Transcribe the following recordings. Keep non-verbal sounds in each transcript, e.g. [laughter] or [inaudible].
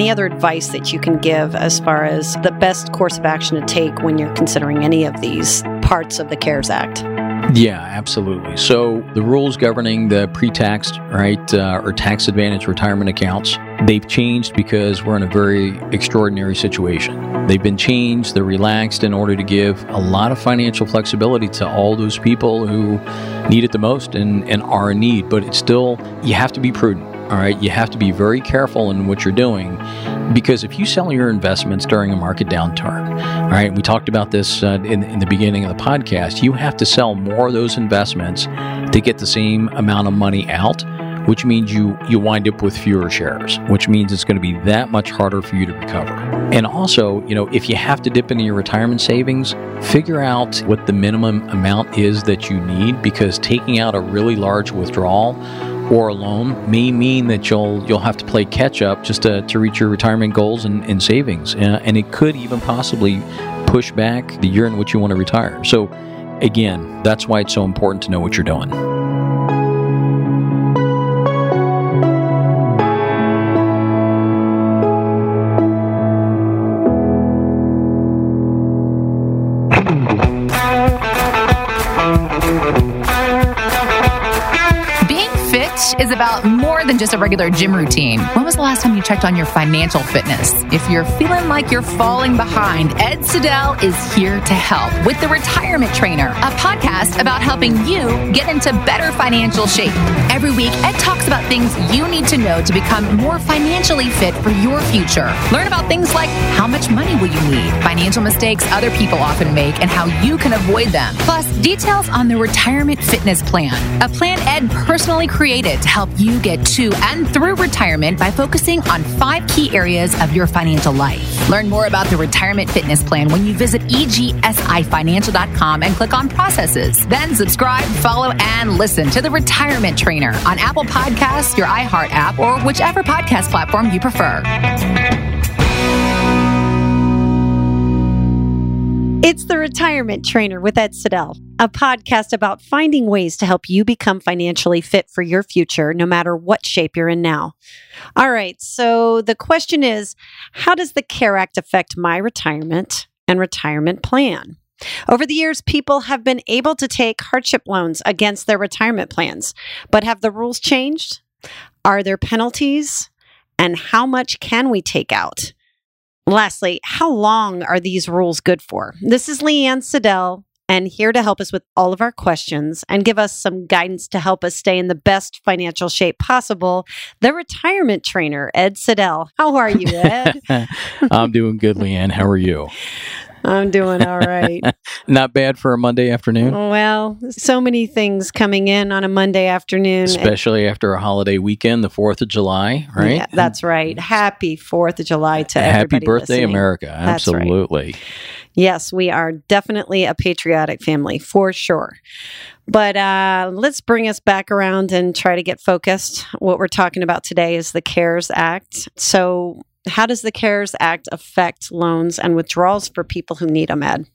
any other advice that you can give as far as the best course of action to take when you're considering any of these parts of the CARES Act? Yeah, absolutely. So the rules governing the pre-tax, right, uh, or tax advantage retirement accounts, they've changed because we're in a very extraordinary situation. They've been changed, they're relaxed in order to give a lot of financial flexibility to all those people who need it the most and, and are in need. But it's still, you have to be prudent. All right, you have to be very careful in what you're doing because if you sell your investments during a market downturn, all right, we talked about this uh, in, in the beginning of the podcast, you have to sell more of those investments to get the same amount of money out which means you you wind up with fewer shares, which means it's going to be that much harder for you to recover. And also, you know, if you have to dip into your retirement savings, figure out what the minimum amount is that you need because taking out a really large withdrawal or a loan may mean that you'll you'll have to play catch up just to, to reach your retirement goals and, and savings. Uh, and it could even possibly push back the year in which you want to retire. So again, that's why it's so important to know what you're doing. About than just a regular gym routine. When was the last time you checked on your financial fitness? If you're feeling like you're falling behind, Ed Siedel is here to help with The Retirement Trainer, a podcast about helping you get into better financial shape. Every week, Ed talks about things you need to know to become more financially fit for your future. Learn about things like how much money will you need, financial mistakes other people often make, and how you can avoid them. Plus, details on the Retirement Fitness Plan, a plan Ed personally created to help you get to and through retirement by focusing on five key areas of your financial life. Learn more about the retirement fitness plan when you visit egsifinancial.com and click on processes. Then subscribe, follow, and listen to the retirement trainer on Apple Podcasts, your iHeart app, or whichever podcast platform you prefer. It's the Retirement Trainer with Ed Siedel, a podcast about finding ways to help you become financially fit for your future, no matter what shape you're in now. All right, so the question is How does the CARE Act affect my retirement and retirement plan? Over the years, people have been able to take hardship loans against their retirement plans, but have the rules changed? Are there penalties? And how much can we take out? Lastly, how long are these rules good for? This is Leanne Siedel, and here to help us with all of our questions and give us some guidance to help us stay in the best financial shape possible, the retirement trainer, Ed Siedel. How are you, Ed? [laughs] I'm doing good, Leanne. How are you? I'm doing all right. [laughs] Not bad for a Monday afternoon. Well, so many things coming in on a Monday afternoon. Especially after a holiday weekend, the 4th of July, right? Yeah, that's right. Happy 4th of July to Happy everybody. Happy birthday, listening. America. Absolutely. Right. Yes, we are definitely a patriotic family for sure. But uh, let's bring us back around and try to get focused. What we're talking about today is the CARES Act. So, how does the CARES Act affect loans and withdrawals for people who need them, Ed?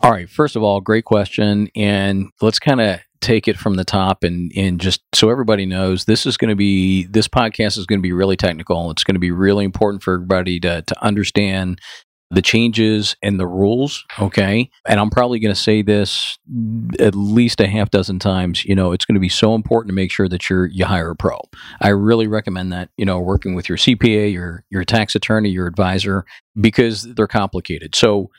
All right. First of all, great question. And let's kind of take it from the top and, and just so everybody knows this is going to be this podcast is going to be really technical it's going to be really important for everybody to, to understand the changes and the rules. Okay. And I'm probably going to say this at least a half dozen times. You know, it's going to be so important to make sure that you're, you hire a pro. I really recommend that, you know, working with your CPA, your, your tax attorney, your advisor, because they're complicated. So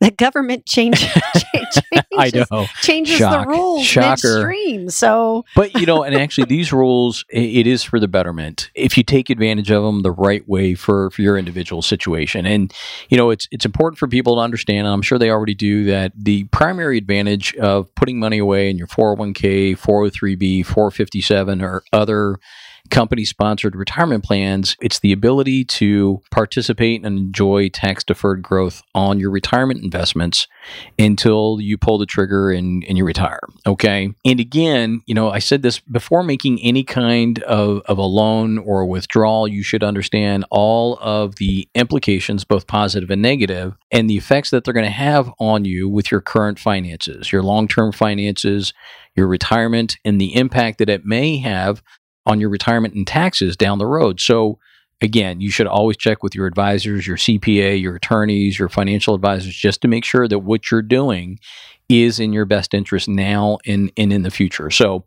the government change, [laughs] changes, I know. changes Shock. the rules Shocker. midstream. So, but you know, and actually, these rules it is for the betterment if you take advantage of them the right way for for your individual situation. And you know, it's it's important for people to understand. And I'm sure they already do that. The primary advantage of putting money away in your 401k, 403b, 457, or other company sponsored retirement plans, it's the ability to participate and enjoy tax deferred growth on your retirement investments until you pull the trigger and, and you retire. Okay. And again, you know, I said this before making any kind of, of a loan or a withdrawal, you should understand all of the implications, both positive and negative, and the effects that they're going to have on you with your current finances, your long term finances, your retirement, and the impact that it may have on your retirement and taxes down the road. So, again, you should always check with your advisors, your CPA, your attorneys, your financial advisors, just to make sure that what you're doing is in your best interest now and, and in the future. So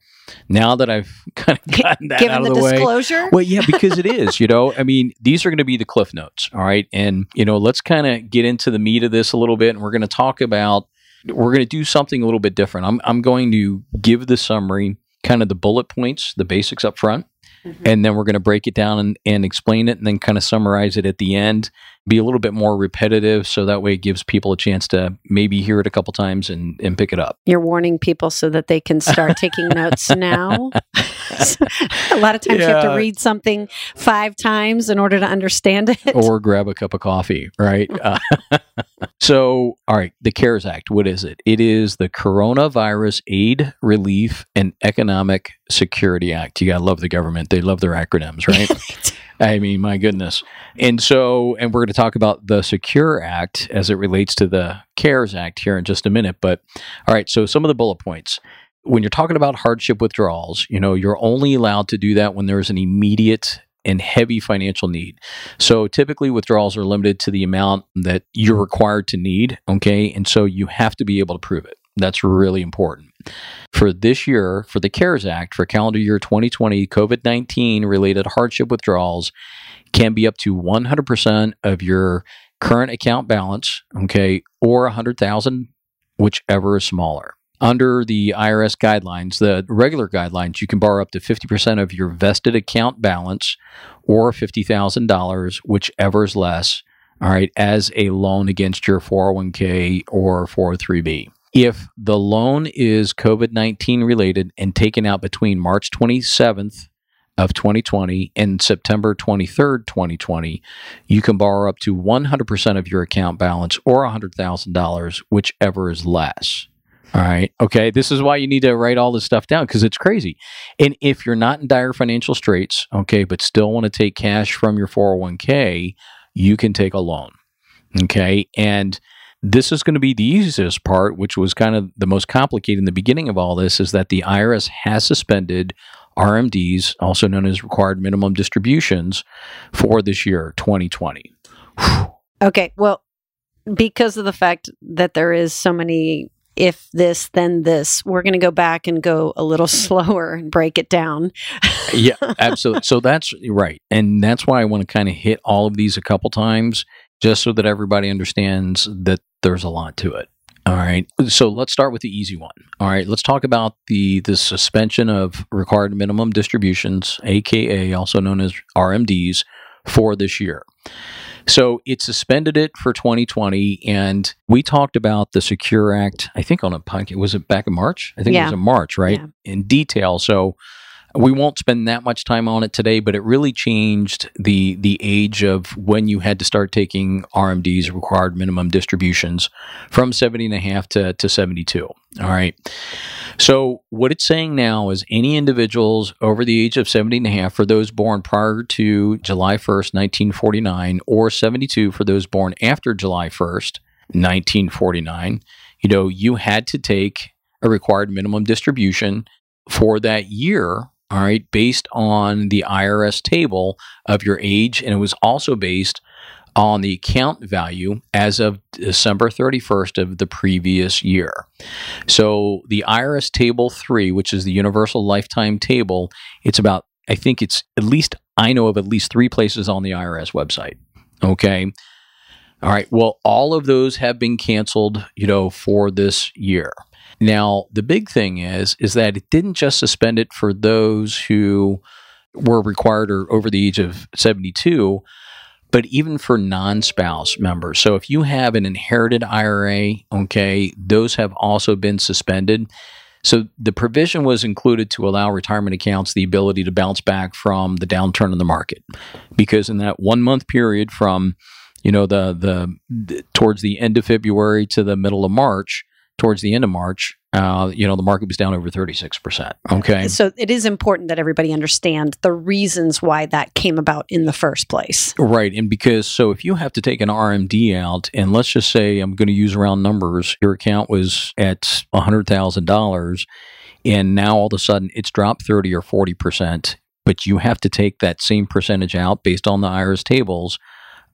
now that I've [laughs] kind of gotten that Given out the of the way. disclosure. Well, yeah, because it is, you [laughs] know, I mean, these are going to be the cliff notes. All right. And, you know, let's kind of get into the meat of this a little bit. And we're going to talk about, we're going to do something a little bit different. I'm, I'm going to give the summary, kind of the bullet points, the basics up front. And then we're going to break it down and, and explain it and then kind of summarize it at the end, be a little bit more repetitive. So that way it gives people a chance to maybe hear it a couple times and, and pick it up. You're warning people so that they can start [laughs] taking notes now. [laughs] a lot of times you have to read something five times in order to understand it. or grab a cup of coffee, right? [laughs] Uh, so, all right, the CARES Act, what is it? It is the Coronavirus Aid, Relief, and Economic Security Act. You got to love the government. They love their acronyms, [laughs] right? I mean, my goodness. And so, and we're going to talk about the Secure Act as it relates to the CARES Act here in just a minute. But, all right, so some of the bullet points. When you're talking about hardship withdrawals, you know, you're only allowed to do that when there's an immediate and heavy financial need. So typically withdrawals are limited to the amount that you're required to need, okay? And so you have to be able to prove it. That's really important. For this year, for the CARES Act, for calendar year 2020, COVID 19 related hardship withdrawals can be up to 100% of your current account balance, okay, or 100,000, whichever is smaller. Under the IRS guidelines, the regular guidelines, you can borrow up to 50% of your vested account balance or $50,000, whichever is less, all right, as a loan against your 401k or 403b. If the loan is COVID 19 related and taken out between March 27th of 2020 and September 23rd, 2020, you can borrow up to 100% of your account balance or $100,000, whichever is less. All right. Okay. This is why you need to write all this stuff down because it's crazy. And if you're not in dire financial straits, okay, but still want to take cash from your 401k, you can take a loan. Okay. And this is going to be the easiest part, which was kind of the most complicated in the beginning of all this, is that the IRS has suspended RMDs, also known as required minimum distributions, for this year, 2020. Okay, well, because of the fact that there is so many if this then this, we're going to go back and go a little [laughs] slower and break it down. yeah, absolutely. So that's right. And that's why I want to kind of hit all of these a couple times just so that everybody understands that there's a lot to it. All right. So let's start with the easy one. All right. Let's talk about the the suspension of required minimum distributions, aka also known as RMDs, for this year. So it suspended it for 2020, and we talked about the Secure Act. I think on a podcast was it back in March? I think it was in March, right? Yeah. In detail. So we won't spend that much time on it today, but it really changed the the age of when you had to start taking RMDs, required minimum distributions, from 70 and a half to, to 72. All right. So what it's saying now is any individuals over the age of 70 and a half for those born prior to July 1st, 1949, or 72 for those born after July 1st, 1949, you know, you had to take a required minimum distribution for that year, all right, based on the IRS table of your age. And it was also based on the account value as of December 31st of the previous year. So the IRS table three, which is the universal lifetime table, it's about, I think it's at least, I know of at least three places on the IRS website. Okay. All right. Well, all of those have been canceled, you know, for this year. Now, the big thing is is that it didn't just suspend it for those who were required or over the age of 72, but even for non-spouse members. So if you have an inherited IRA, okay, those have also been suspended. So the provision was included to allow retirement accounts the ability to bounce back from the downturn in the market. Because in that 1 month period from you know the, the the towards the end of February to the middle of March, towards the end of March, uh, you know the market was down over 36%. Okay. So it is important that everybody understand the reasons why that came about in the first place. Right. And because, so if you have to take an RMD out, and let's just say I'm going to use round numbers, your account was at $100,000, and now all of a sudden it's dropped 30 or 40%. but you have to take that same percentage out based on the IRS tables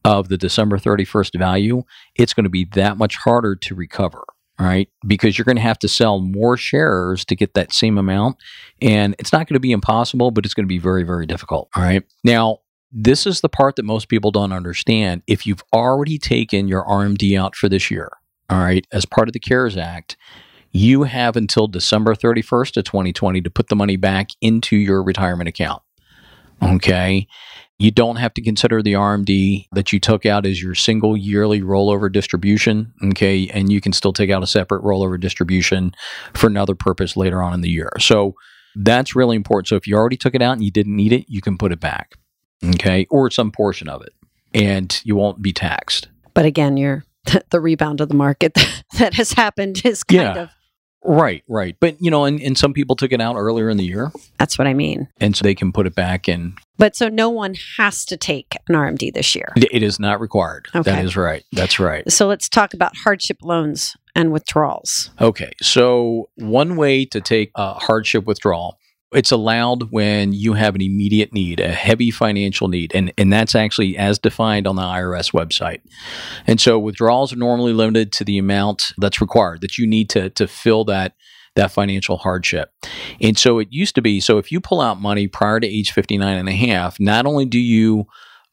of the December 31st value. It's going to be that much harder to recover. Right, because you're going to have to sell more shares to get that same amount. And it's not going to be impossible, but it's going to be very, very difficult. All right. Now, this is the part that most people don't understand. If you've already taken your RMD out for this year, all right, as part of the CARES Act, you have until December 31st of 2020 to put the money back into your retirement account. Okay. You don't have to consider the RMD that you took out as your single yearly rollover distribution. Okay. And you can still take out a separate rollover distribution for another purpose later on in the year. So that's really important. So if you already took it out and you didn't need it, you can put it back. Okay. Or some portion of it. And you won't be taxed. But again, you're [laughs] the rebound of the market [laughs] that has happened is kind Yeah. of Right, right. But, you know, and, and some people took it out earlier in the year. that's what I mean. And so they can put it back in. But so no one has to take an RMD this year. it is not required. Okay. That is right. That's right. So let's talk about hardship loans and withdrawals. Okay. So, one way to take a hardship withdrawal, it's allowed when you have an immediate need, a heavy financial need, and, and that's actually as defined on the IRS website. And so, withdrawals are normally limited to the amount that's required that you need to, to fill that. That financial hardship. And so it used to be so if you pull out money prior to age 59 and a half, not only do you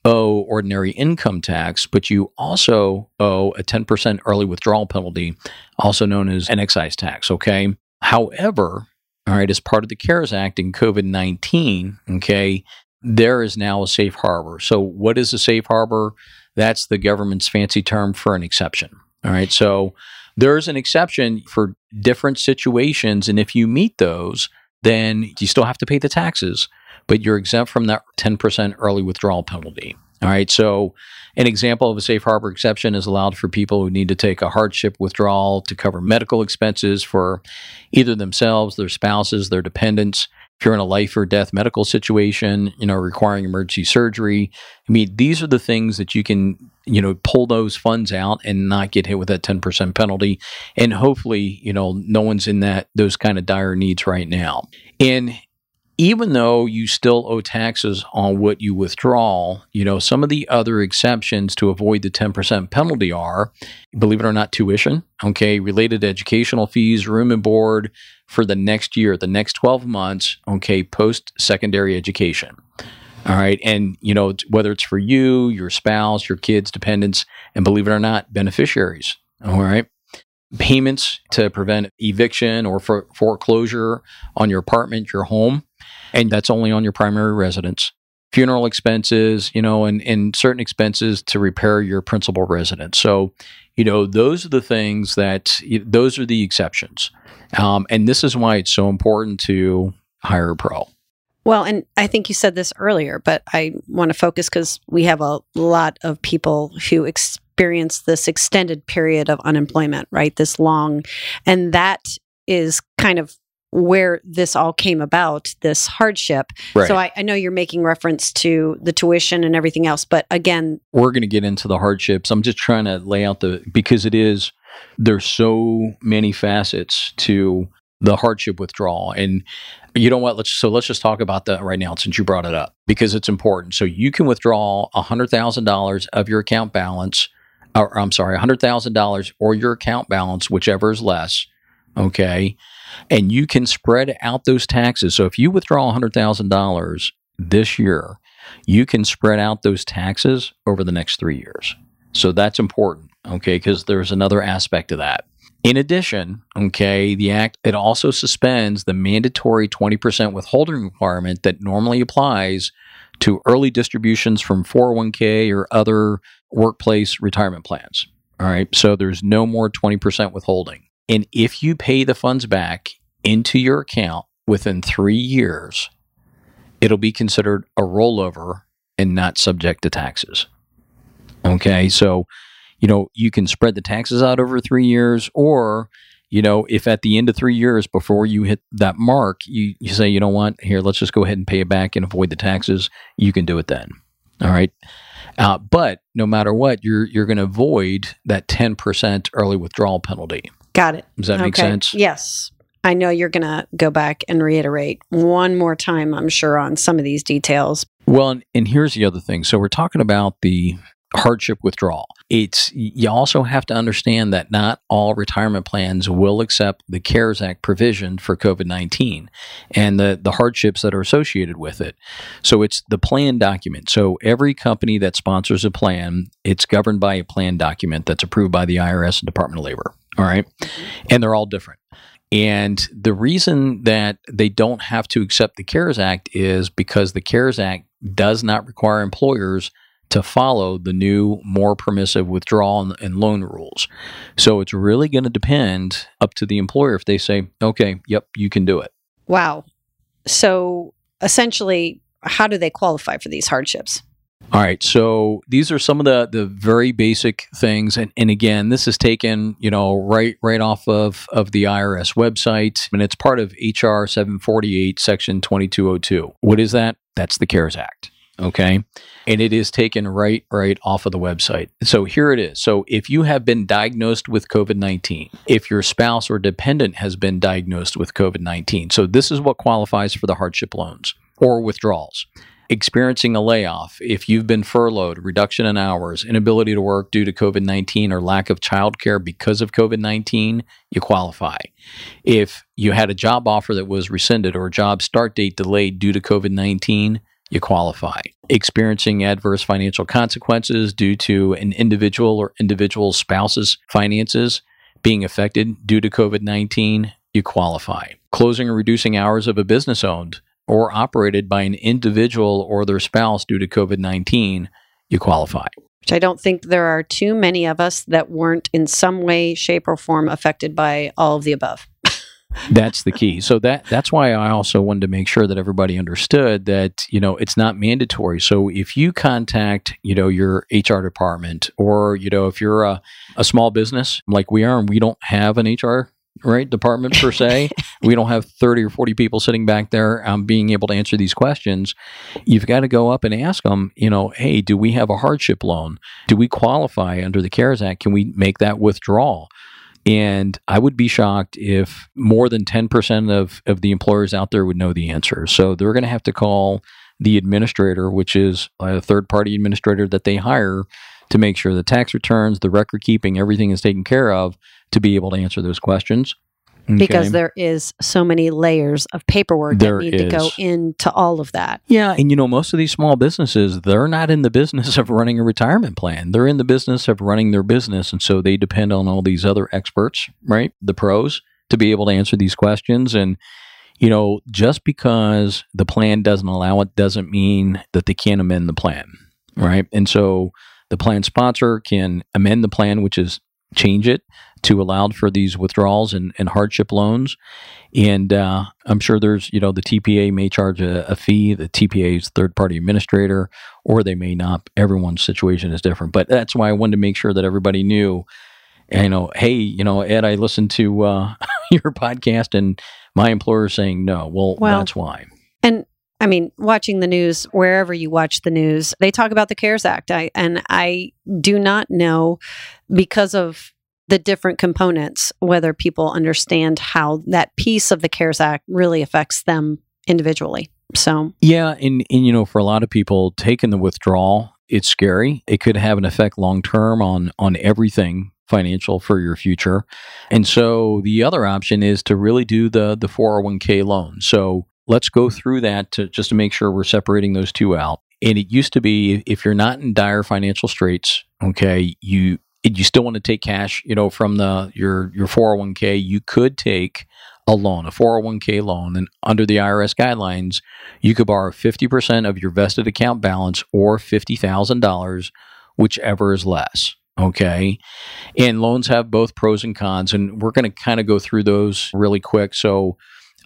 owe ordinary income tax, but you also owe a 10% early withdrawal penalty, also known as an excise tax. Okay. However, all right, as part of the CARES Act in COVID 19, okay, there is now a safe harbor. So, what is a safe harbor? That's the government's fancy term for an exception. All right. So, there's an exception for different situations. And if you meet those, then you still have to pay the taxes, but you're exempt from that 10% early withdrawal penalty. All right. So, an example of a safe harbor exception is allowed for people who need to take a hardship withdrawal to cover medical expenses for either themselves, their spouses, their dependents. If you're in a life or death medical situation, you know, requiring emergency surgery, I mean, these are the things that you can, you know, pull those funds out and not get hit with that 10% penalty. And hopefully, you know, no one's in that those kind of dire needs right now. And even though you still owe taxes on what you withdraw, you know, some of the other exceptions to avoid the 10% penalty are, believe it or not, tuition, okay, related educational fees, room and board for the next year, the next 12 months, okay, post secondary education. All right. And, you know, whether it's for you, your spouse, your kids, dependents, and believe it or not, beneficiaries. All right payments to prevent eviction or for foreclosure on your apartment, your home, and that's only on your primary residence. Funeral expenses, you know, and, and certain expenses to repair your principal residence. So, you know, those are the things that, those are the exceptions. Um, and this is why it's so important to hire a pro. Well, and I think you said this earlier, but I want to focus because we have a lot of people who experience this extended period of unemployment, right? This long, and that is kind of where this all came about, this hardship. Right. So I, I know you're making reference to the tuition and everything else, but again, we're going to get into the hardships. I'm just trying to lay out the because it is there's so many facets to the hardship withdrawal and you know what let's so let's just talk about that right now since you brought it up because it's important so you can withdraw $100000 of your account balance or i'm sorry $100000 or your account balance whichever is less okay? And you can spread out those taxes. So if you withdraw $100000 this year you can spread out those taxes over the next three years. So that's important, okay, because there's another aspect to that. In addition, okay, the act it also suspends the mandatory 20% withholding requirement that normally applies to early distributions from 401k or other workplace retirement plans. All right, so there's no more 20% withholding. And if you pay the funds back into your account within 3 years, it'll be considered a rollover and not subject to taxes. Okay, so you know you can spread the taxes out over three years, or you know if at the end of three years before you hit that mark, you you say you know what here let's just go ahead and pay it back and avoid the taxes. You can do it then. All right, uh, but no matter what, you're you're going to avoid that ten percent early withdrawal penalty. got it. Does that make sense? Yes, I know you're going to go back and reiterate one more time, I'm sure, on some of these details. Well, and, and here's the other thing. So we're talking about the hardship withdrawal. It's you also have to understand that not all retirement plans will accept the CARES Act provision for COVID-19 and the the hardships that are associated with it. So it's the plan document. So every company that sponsors a plan, it's governed by a plan document that's approved by the IRS and Department of Labor. All right? Mm-hmm. And they're all different. And the reason that they don't have to accept the CARES Act is because the CARES Act does not require employers to follow the new, more permissive withdrawal and, and loan rules. So it's really going to depend up to the employer if they say, okay, yep, you can do it. Wow. So essentially, how do they qualify for these hardships? All right, so these are some of the the very basic things, and, and again, this is taken you know right right off of of the IRS website, and it's part of HR seven forty eight, section twenty two hundred two. What is that? That's the CARES Act. Okay, and it is taken right right off of the website. So here it is. So if you have been diagnosed with COVID nineteen, if your spouse or dependent has been diagnosed with COVID nineteen, so this is what qualifies for the hardship loans or withdrawals experiencing a layoff, if you've been furloughed, reduction in hours, inability to work due to COVID 19, or lack of childcare because of COVID 19, you qualify. If you had a job offer that was rescinded or a job start date delayed due to COVID 19, you qualify. Experiencing adverse financial consequences due to an individual or individual spouse's finances being affected due to COVID 19, you qualify. Closing or reducing hours of a business owned or operated by an individual or their spouse due to COVID 19, you qualify. Which I don't think there are too many of us that weren't in some way, shape, or form affected by all of the above. That's the key. So that that's why I also wanted to make sure that everybody understood that you know it's not mandatory. So if you contact you know your HR department or you know if you're a, a small business like we are and we don't have an HR right department per se. [laughs] we don't have 30 or 40 people sitting back there um, being able to answer these questions. You've got to go up and ask them, you know, hey, do we have a hardship loan? Do we qualify under the CARES Act? Can we make that withdrawal? And I would be shocked if more than 10% of, of the employers out there would know the answer. So they're going to have to call the administrator, which is a third party administrator that they hire to make sure the tax returns, the record keeping, everything is taken care of to be able to answer those questions. Okay. Because there is so many layers of paperwork there that need is. to go into all of that. Yeah, and you know, most of these small businesses, they're not in the business of running a retirement plan. They're in the business of running their business, and so they depend on all these other experts, right? The pros to be able to answer these questions and you know, just because the plan doesn't allow it doesn't mean that they can't amend the plan, right? And so the plan sponsor can amend the plan, which is change it to allowed for these withdrawals and, and hardship loans. And uh, I'm sure there's, you know, the TPA may charge a, a fee, the TPA is third party administrator, or they may not. Everyone's situation is different. But that's why I wanted to make sure that everybody knew, you know, hey, you know, Ed, I listened to uh, [laughs] your podcast and my employer is saying no. Well, well, that's why. And I mean, watching the news, wherever you watch the news, they talk about the CARES Act. I, and I do not know because of the different components whether people understand how that piece of the CARES Act really affects them individually. So, yeah. And, and you know, for a lot of people, taking the withdrawal, it's scary. It could have an effect long term on on everything financial for your future. And so the other option is to really do the the 401k loan. So let's go through that to just to make sure we're separating those two out. And it used to be if you're not in dire financial straits, okay, you you still want to take cash, you know, from the your your 401k, you could take a loan, a 401k loan, and under the IRS guidelines, you could borrow 50% of your vested account balance or $50,000, whichever is less. Okay. And loans have both pros and cons, and we're going to kind of go through those really quick. So,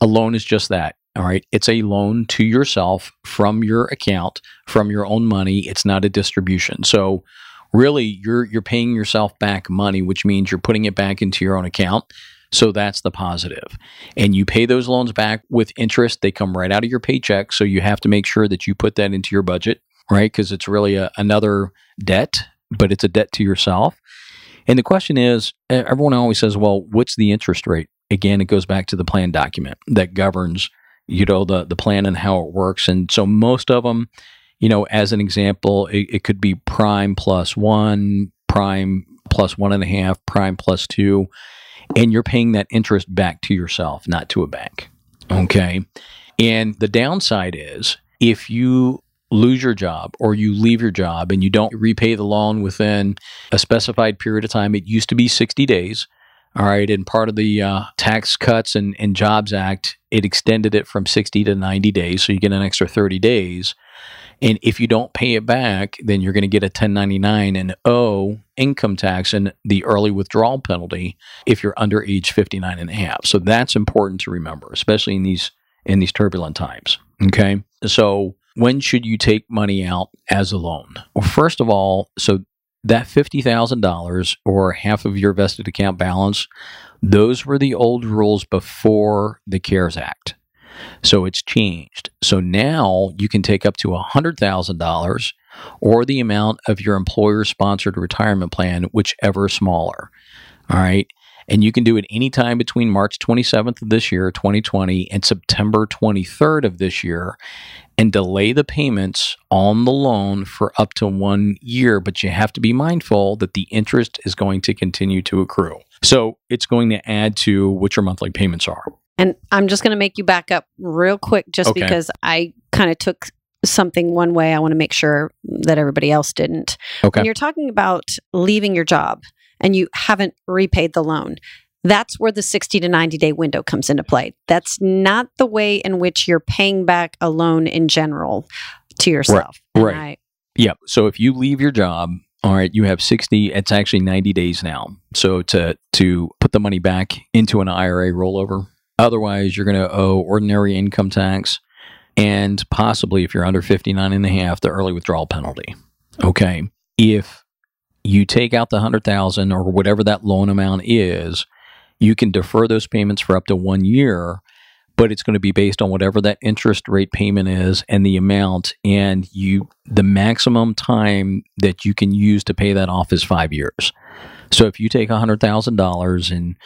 a loan is just that. All right. It's a loan to yourself from your account, from your own money. It's not a distribution. So really you're you're paying yourself back money, which means you're putting it back into your own account. So that's the positive. And you pay those loans back with interest. They come right out of your paycheck. So you have to make sure that you put that into your budget, right? Because it's really a, another debt, but it's a debt to yourself. And the question is everyone always says, well, what's the interest rate? Again, it goes back to the plan document that governs, you know, the, the plan and how it works. And so most of them, you know, as an example, it, it could be prime plus one, prime plus one and a half, prime plus two, and you're paying that interest back to yourself, not to a bank. Okay. And the downside is if you lose your job or you leave your job and you don't repay the loan within a specified period of time, it used to be 60 days. All right. And part of the uh, Tax Cuts and, and Jobs Act, it extended it from 60 to 90 days. So you get an extra 30 days. And if you don't pay it back, then you're going to get a 1099 and owe income tax and the early withdrawal penalty if you're under age 59 and a half. So that's important to remember, especially in these in these turbulent times. Okay. So when should you take money out as a loan? Well, first of all, so that $50,000 or half of your vested account balance, those were the old rules before the CARES Act. So it's changed. So now you can take up to $100,000 or the amount of your employer sponsored retirement plan, whichever smaller. All right. And you can do it anytime between March 27th of this year, 2020, and September 23rd of this year, and delay the payments on the loan for up to one year. But you have to be mindful that the interest is going to continue to accrue. So it's going to add to what your monthly payments are. And I'm just going to make you back up real quick just okay. because I kind of took something one way. I want to make sure that everybody else didn't. Okay. When you're talking about leaving your job and you haven't repaid the loan, that's where the 60 to 90 day window comes into play. That's not the way in which you're paying back a loan in general to yourself. Right. right. I, yeah. So if you leave your job, all right, you have 60, it's actually 90 days now. So to to put the money back into an IRA rollover, Otherwise, you're going to owe ordinary income tax and possibly, if you're under 59 and a half, the early withdrawal penalty. Okay. If you take out the 100,000 or whatever that loan amount is, you can defer those payments for up to 1 year, but it's going to be based on whatever that interest rate payment is and the amount and you the maximum time that you can use to pay that off is 5 years. So if you take $100,000 and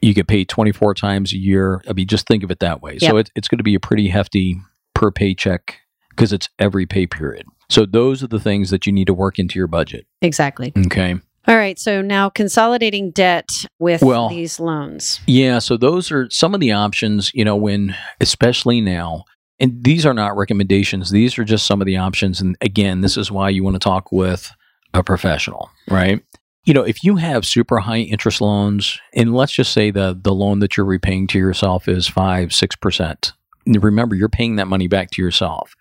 you get paid 24 times a year, I mean, just think of it that way. Yep. So it, it's going to be a pretty hefty per paycheck because it's every pay period. So those are the things that you need to work into your budget. Exactly. Okay. All right. So now consolidating debt with well, these loans. Yeah. So those are some of the options, you know, when, especially now, and these are not recommendations, these are just some of the options. And again, this is why you want to talk with a professional, right? You know, if you have super high interest loans, and let's just say the the loan that you're repaying to yourself is five, six percent. Remember, you're paying that money back to yourself.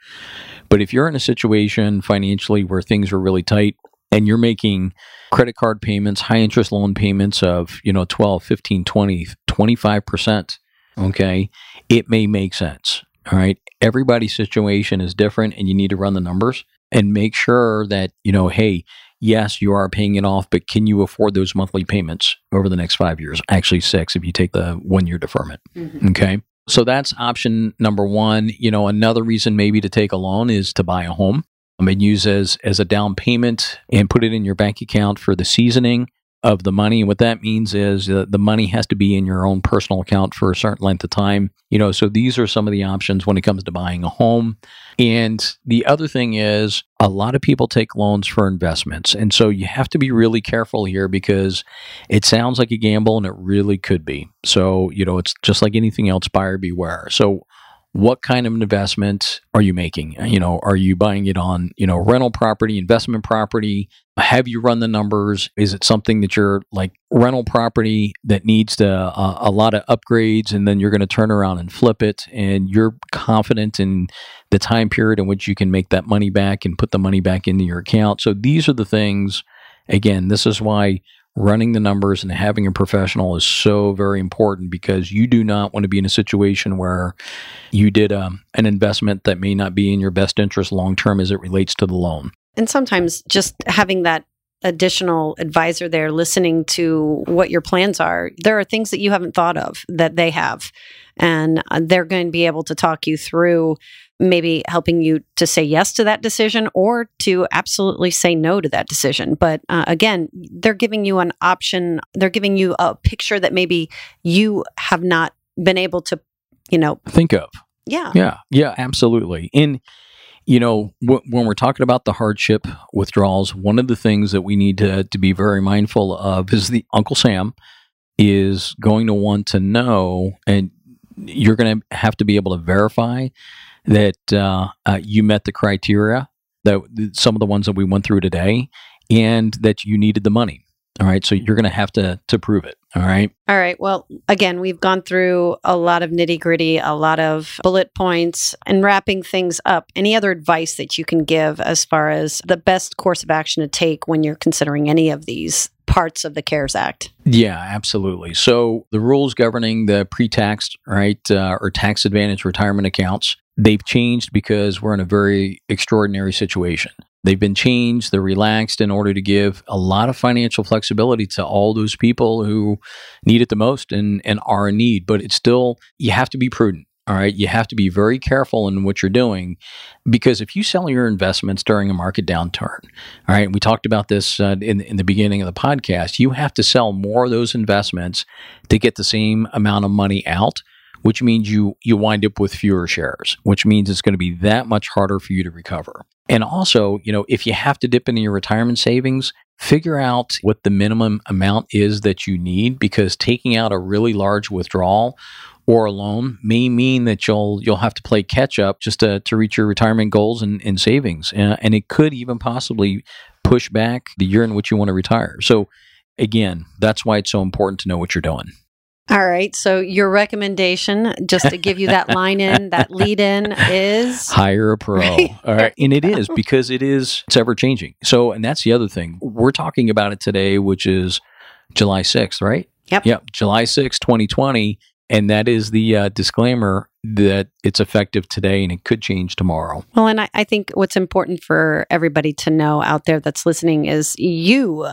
But if you're in a situation financially where things are really tight and you're making credit card payments, high interest loan payments of, you know, 12, 15, 20, 25%, okay, it may make sense. All right. Everybody's situation is different and you need to run the numbers and make sure that, you know, hey, yes, you are paying it off, but can you afford those monthly payments over the next five years? Actually, six if you take the one year deferment. Mm-hmm. Okay. So that's option number one. You know, another reason maybe to take a loan is to buy a home. I mean, use as as a down payment and put it in your bank account for the seasoning of the money. What that means is the money has to be in your own personal account for a certain length of time. You know, so these are some of the options when it comes to buying a home. And the other thing is a lot of people take loans for investments. And so you have to be really careful here because it sounds like a gamble and it really could be. So, you know, it's just like anything else, buyer beware. So what kind of investment are you making? You know, are you buying it on, you know, rental property, investment property? Have you run the numbers? Is it something that you're like rental property that needs to, uh, a lot of upgrades and then you're going to turn around and flip it and you're confident in the time period in which you can make that money back and put the money back into your account? So these are the things, again, this is why running the numbers and having a professional is so very important because you do not want to be in a situation where you did um, an investment that may not be in your best interest long term as it relates to the loan. And sometimes just having that additional advisor there listening to what your plans are, there are things that you haven't thought of that they have. And uh, they're going to be able to talk you through maybe helping you to say yes to that decision or to absolutely say no to that decision. But uh, again, they're giving you an option, they're giving you a picture that maybe you have not been able to, you know, think of. Yeah. Yeah. Yeah, absolutely. And, you know, w- when we're talking about the hardship withdrawals, one of the things that we need to, to be very mindful of is the Uncle Sam is going to want to know, and you're going to have to be able to verify that uh, uh, you met the criteria that some of the ones that we went through today, and that you needed the money. All right, so you're going to have to to prove it. All right. All right. Well, again, we've gone through a lot of nitty gritty, a lot of bullet points, and wrapping things up. Any other advice that you can give as far as the best course of action to take when you're considering any of these parts of the CARES Act? Yeah, absolutely. So the rules governing the pre-tax, right, uh, or tax advantage retirement accounts, they've changed because we're in a very extraordinary situation. They've been changed, they're relaxed in order to give a lot of financial flexibility to all those people who need it the most and, and are in need. But it's still, you have to be prudent. All right. You have to be very careful in what you're doing because if you sell your investments during a market downturn, all right, we talked about this uh, in, in the beginning of the podcast, you have to sell more of those investments to get the same amount of money out which means you you wind up with fewer shares, which means it's going to be that much harder for you to recover. And also, you know, if you have to dip into your retirement savings, figure out what the minimum amount is that you need because taking out a really large withdrawal or a loan may mean that you'll you'll have to play catch up just to, to reach your retirement goals and, and savings. Uh, and it could even possibly push back the year in which you want to retire. So again, that's why it's so important to know what you're doing. All right. So your recommendation, just to give you that line in, that [laughs] lead in, is hire a pro. All right, and it is because it is it's ever changing. So, and that's the other thing we're talking about it today, which is July sixth, right? Yep. Yep. July sixth, twenty twenty, and that is the uh, disclaimer that it's effective today and it could change tomorrow. Well, and I, I think what's important for everybody to know out there that's listening is you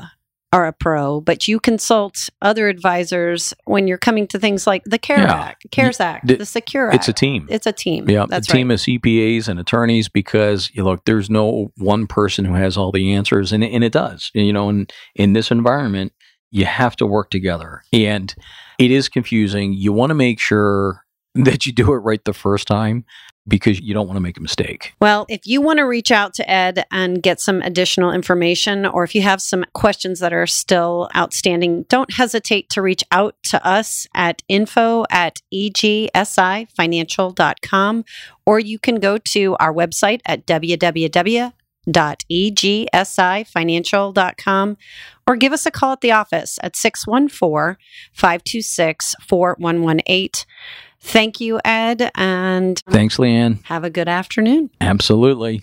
are a pro, but you consult other advisors when you're coming to things like the CARE Yeah. Act, CARES Act, The- the Secure Act. It's a team. It's a team. Yeah, that's a team right. of CPAs and attorneys because you look, there's no one person who has all the answers, and and it does. You know, in in this environment, you have to work together, and it is confusing. You want to make sure [laughs] that you do it right the first time because you don't want to make a mistake. Well, if you want to reach out to Ed and get some additional information, or if you have some questions that are still outstanding, don't hesitate to reach out to us at info at egsifinancial.com, or you can go to our website at www.egsifinancial.com or give us a call at the office at 614 526 4118. Thank you, Ed, and Thanks, Leanne. have a good afternoon. Absolutely.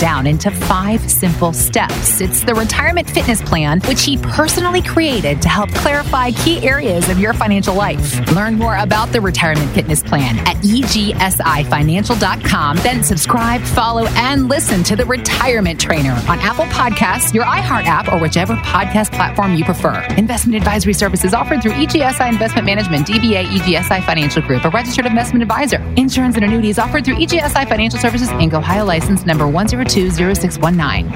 down into five simple steps. It's the retirement fitness plan, which he personally created to help clarify key areas of your financial life. Learn more about the retirement fitness plan at egsifinancial.com. Then subscribe, follow, and listen to the Retirement Trainer on Apple Podcasts, your iHeart app, or whichever podcast platform you prefer. Investment advisory services offered through EGSI Investment Management, DBA EGSI Financial Group, a registered investment advisor. Insurance and annuities offered through EGSI Financial Services, Inc., Ohio license number 202 0619.